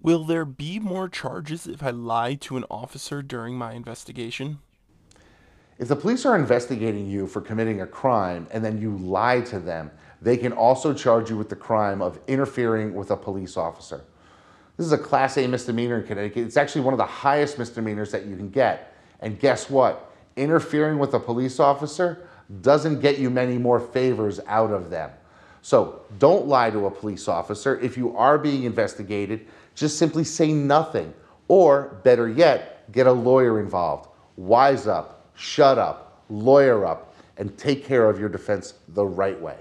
Will there be more charges if I lie to an officer during my investigation? If the police are investigating you for committing a crime and then you lie to them, they can also charge you with the crime of interfering with a police officer. This is a Class A misdemeanor in Connecticut. It's actually one of the highest misdemeanors that you can get. And guess what? Interfering with a police officer doesn't get you many more favors out of them. So don't lie to a police officer. If you are being investigated, just simply say nothing. Or better yet, get a lawyer involved. Wise up, shut up, lawyer up, and take care of your defense the right way.